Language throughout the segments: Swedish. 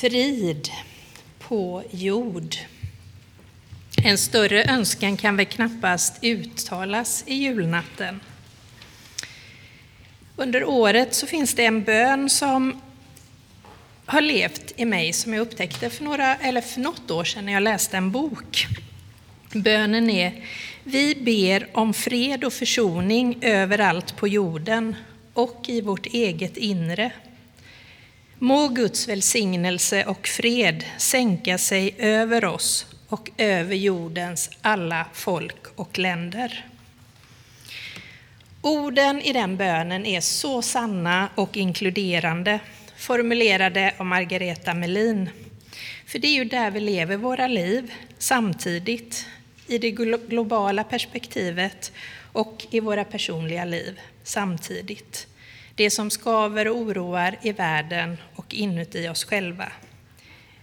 Frid på jord. En större önskan kan väl knappast uttalas i julnatten. Under året så finns det en bön som har levt i mig som jag upptäckte för, några, eller för något år sedan när jag läste en bok. Bönen är Vi ber om fred och försoning överallt på jorden och i vårt eget inre. Må Guds välsignelse och fred sänka sig över oss och över jordens alla folk och länder. Orden i den bönen är så sanna och inkluderande, formulerade av Margareta Melin. För det är ju där vi lever våra liv, samtidigt, i det globala perspektivet och i våra personliga liv, samtidigt. Det som skaver och oroar i världen och inuti oss själva.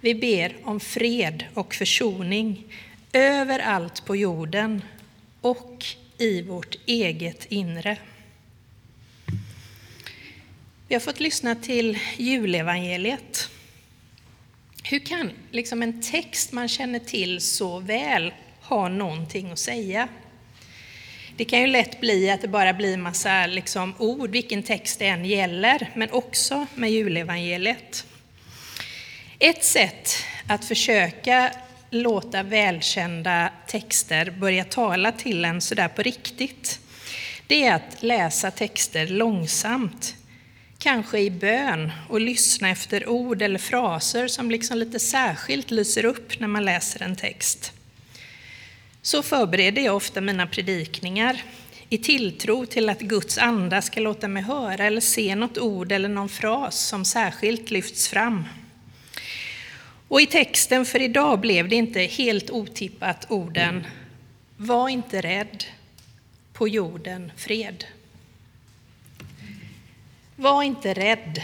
Vi ber om fred och försoning överallt på jorden och i vårt eget inre. Vi har fått lyssna till julevangeliet. Hur kan liksom en text man känner till så väl ha någonting att säga? Det kan ju lätt bli att det bara blir massa liksom ord, vilken text det än gäller, men också med julevangeliet. Ett sätt att försöka låta välkända texter börja tala till en sådär på riktigt, det är att läsa texter långsamt, kanske i bön och lyssna efter ord eller fraser som liksom lite särskilt lyser upp när man läser en text. Så förbereder jag ofta mina predikningar i tilltro till att Guds anda ska låta mig höra eller se något ord eller någon fras som särskilt lyfts fram. Och i texten för idag blev det inte helt otippat orden Var inte rädd, på jorden fred. Var inte rädd.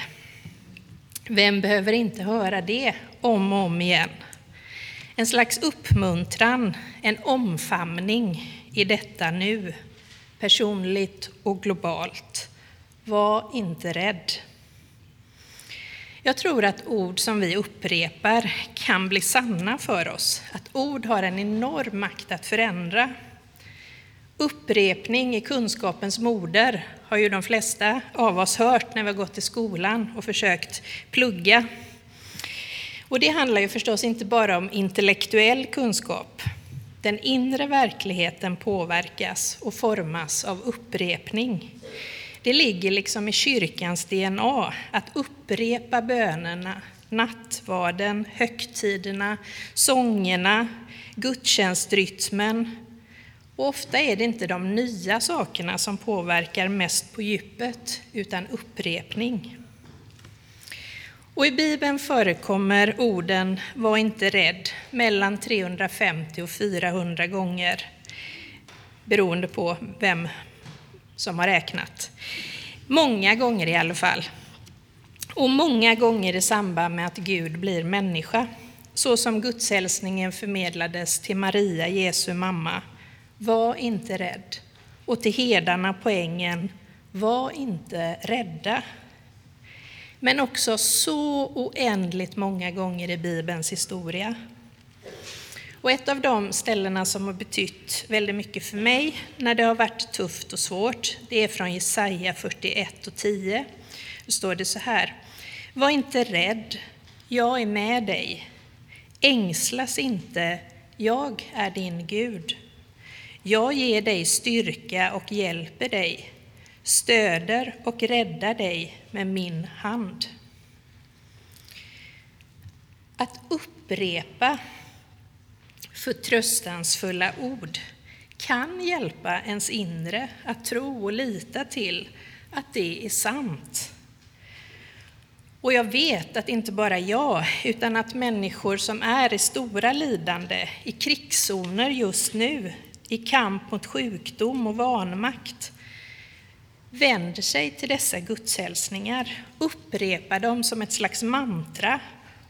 Vem behöver inte höra det om och om igen? En slags uppmuntran, en omfamning i detta nu, personligt och globalt. Var inte rädd. Jag tror att ord som vi upprepar kan bli sanna för oss, att ord har en enorm makt att förändra. Upprepning i kunskapens moder har ju de flesta av oss hört när vi har gått i skolan och försökt plugga. Och det handlar ju förstås inte bara om intellektuell kunskap. Den inre verkligheten påverkas och formas av upprepning. Det ligger liksom i kyrkans DNA att upprepa bönerna, nattvarden, högtiderna, sångerna, gudstjänstrytmen. Och ofta är det inte de nya sakerna som påverkar mest på djupet, utan upprepning. Och I Bibeln förekommer orden ”var inte rädd” mellan 350 och 400 gånger, beroende på vem som har räknat. Många gånger i alla fall. Och många gånger i samband med att Gud blir människa, så som gudshälsningen förmedlades till Maria, Jesu mamma. Var inte rädd. Och till herdarna på ängen. Var inte rädda. Men också så oändligt många gånger i Bibelns historia. Och ett av de ställena som har betytt väldigt mycket för mig när det har varit tufft och svårt, det är från Jesaja 41 och 10. Då står det så här. Var inte rädd, jag är med dig. Ängslas inte, jag är din Gud. Jag ger dig styrka och hjälper dig, stöder och räddar dig med min hand. Att upprepa förtröstansfulla ord kan hjälpa ens inre att tro och lita till att det är sant. Och jag vet att inte bara jag, utan att människor som är i stora lidande, i krigszoner just nu, i kamp mot sjukdom och vanmakt, vänder sig till dessa gudshälsningar, upprepar dem som ett slags mantra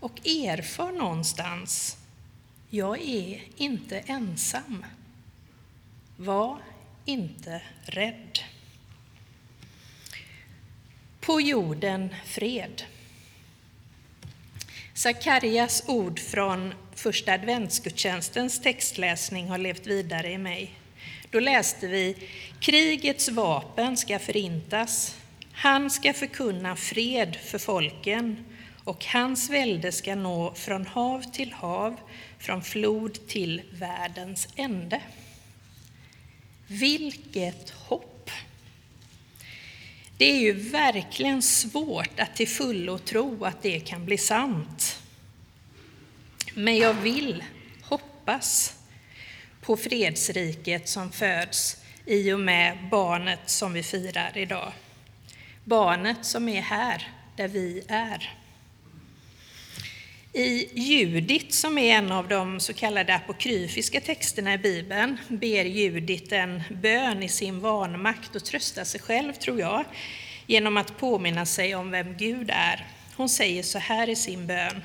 och erfar någonstans jag är inte ensam. Var inte rädd. På jorden fred. Sakarjas ord från första adventsgudstjänstens textläsning har levt vidare i mig. Då läste vi Krigets vapen ska förintas. Han ska förkunna fred för folken och hans välde ska nå från hav till hav, från flod till världens ände. Vilket hopp! Det är ju verkligen svårt att till fullo tro att det kan bli sant. Men jag vill hoppas på fredsriket som föds i och med barnet som vi firar idag. Barnet som är här, där vi är. I Judit, som är en av de så kallade apokryfiska texterna i Bibeln, ber Judit en bön i sin vanmakt och tröstar sig själv, tror jag, genom att påminna sig om vem Gud är. Hon säger så här i sin bön.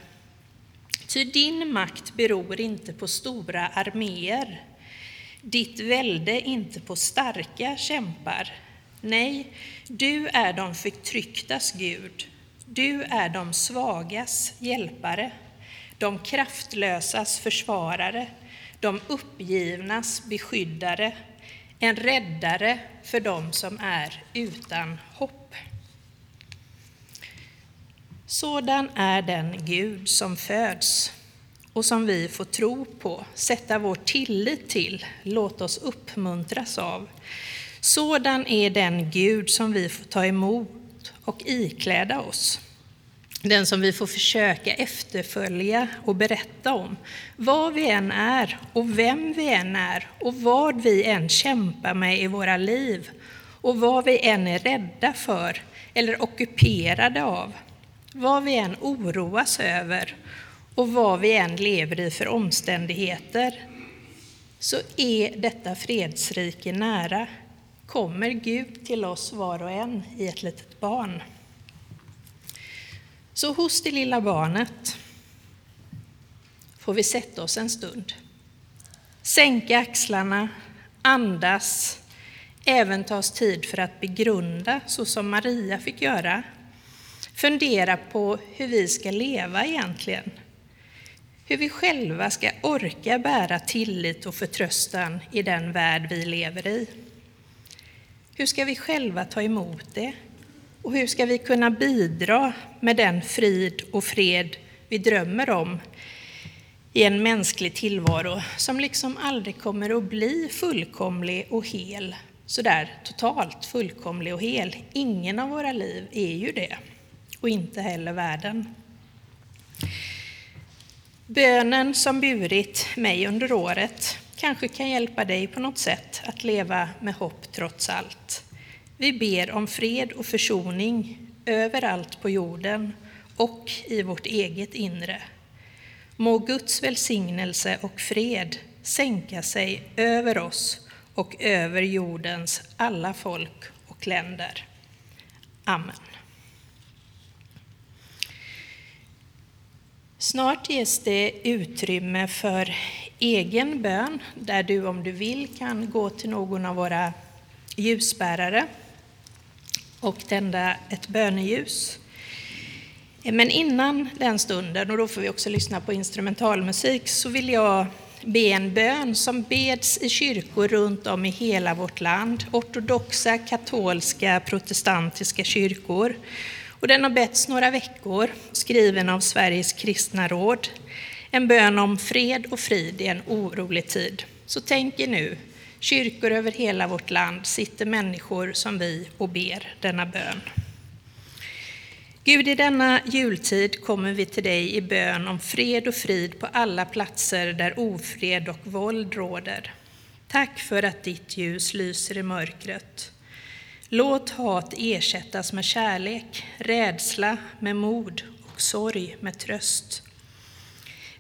Ty din makt beror inte på stora arméer, ditt välde inte på starka kämpar. Nej, du är de förtrycktas Gud. Du är de svagas hjälpare, de kraftlösas försvarare, de uppgivnas beskyddare, en räddare för dem som är utan hopp. Sådan är den Gud som föds och som vi får tro på, sätta vår tillit till, låta oss uppmuntras av. Sådan är den Gud som vi får ta emot och ikläda oss. Den som vi får försöka efterfölja och berätta om, vad vi än är och vem vi än är och vad vi än kämpar med i våra liv och vad vi än är rädda för eller ockuperade av, vad vi än oroas över och vad vi än lever i för omständigheter, så är detta fredsrike nära. Kommer Gud till oss var och en i ett litet barn. Så hos det lilla barnet får vi sätta oss en stund, sänka axlarna, andas, även ta oss tid för att begrunda, så som Maria fick göra. Fundera på hur vi ska leva egentligen. Hur vi själva ska orka bära tillit och förtröstan i den värld vi lever i. Hur ska vi själva ta emot det? Och hur ska vi kunna bidra med den frid och fred vi drömmer om i en mänsklig tillvaro som liksom aldrig kommer att bli fullkomlig och hel, sådär totalt fullkomlig och hel. Ingen av våra liv är ju det, och inte heller världen. Bönen som burit mig under året kanske kan hjälpa dig på något sätt att leva med hopp trots allt. Vi ber om fred och försoning överallt på jorden och i vårt eget inre. Må Guds välsignelse och fred sänka sig över oss och över jordens alla folk och länder. Amen. Snart ges det utrymme för egen bön, där du om du vill kan gå till någon av våra ljusbärare och tända ett böneljus. Men innan den stunden, och då får vi också lyssna på instrumentalmusik, så vill jag be en bön som beds i kyrkor runt om i hela vårt land, ortodoxa, katolska, protestantiska kyrkor. Och den har betts några veckor, skriven av Sveriges kristna råd. En bön om fred och frid i en orolig tid. Så tänk er nu, kyrkor över hela vårt land sitter människor som vi och ber denna bön. Gud, i denna jultid kommer vi till dig i bön om fred och frid på alla platser där ofred och våld råder. Tack för att ditt ljus lyser i mörkret. Låt hat ersättas med kärlek, rädsla med mod och sorg med tröst.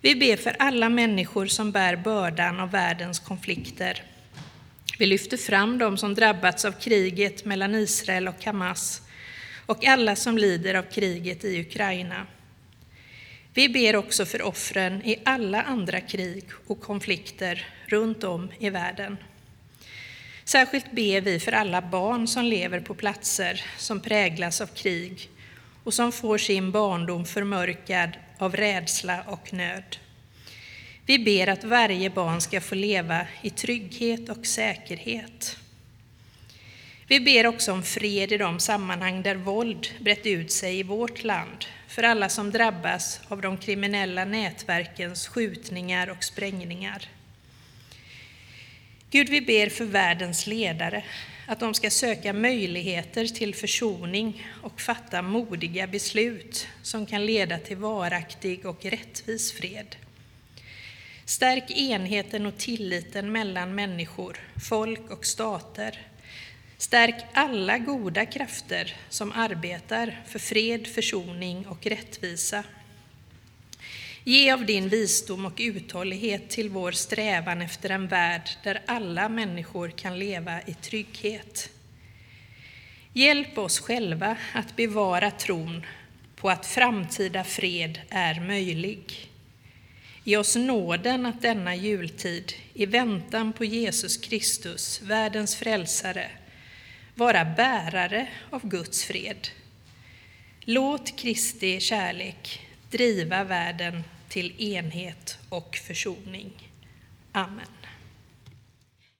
Vi ber för alla människor som bär bördan av världens konflikter. Vi lyfter fram dem som drabbats av kriget mellan Israel och Hamas och alla som lider av kriget i Ukraina. Vi ber också för offren i alla andra krig och konflikter runt om i världen. Särskilt ber vi för alla barn som lever på platser som präglas av krig och som får sin barndom förmörkad av rädsla och nöd. Vi ber att varje barn ska få leva i trygghet och säkerhet. Vi ber också om fred i de sammanhang där våld brett ut sig i vårt land, för alla som drabbas av de kriminella nätverkens skjutningar och sprängningar. Gud, vi ber för världens ledare, att de ska söka möjligheter till försoning och fatta modiga beslut som kan leda till varaktig och rättvis fred. Stärk enheten och tilliten mellan människor, folk och stater. Stärk alla goda krafter som arbetar för fred, försoning och rättvisa. Ge av din visdom och uthållighet till vår strävan efter en värld där alla människor kan leva i trygghet. Hjälp oss själva att bevara tron på att framtida fred är möjlig. Ge oss nåden att denna jultid, i väntan på Jesus Kristus, världens frälsare, vara bärare av Guds fred. Låt Kristi kärlek driva världen till enhet och försoning. Amen.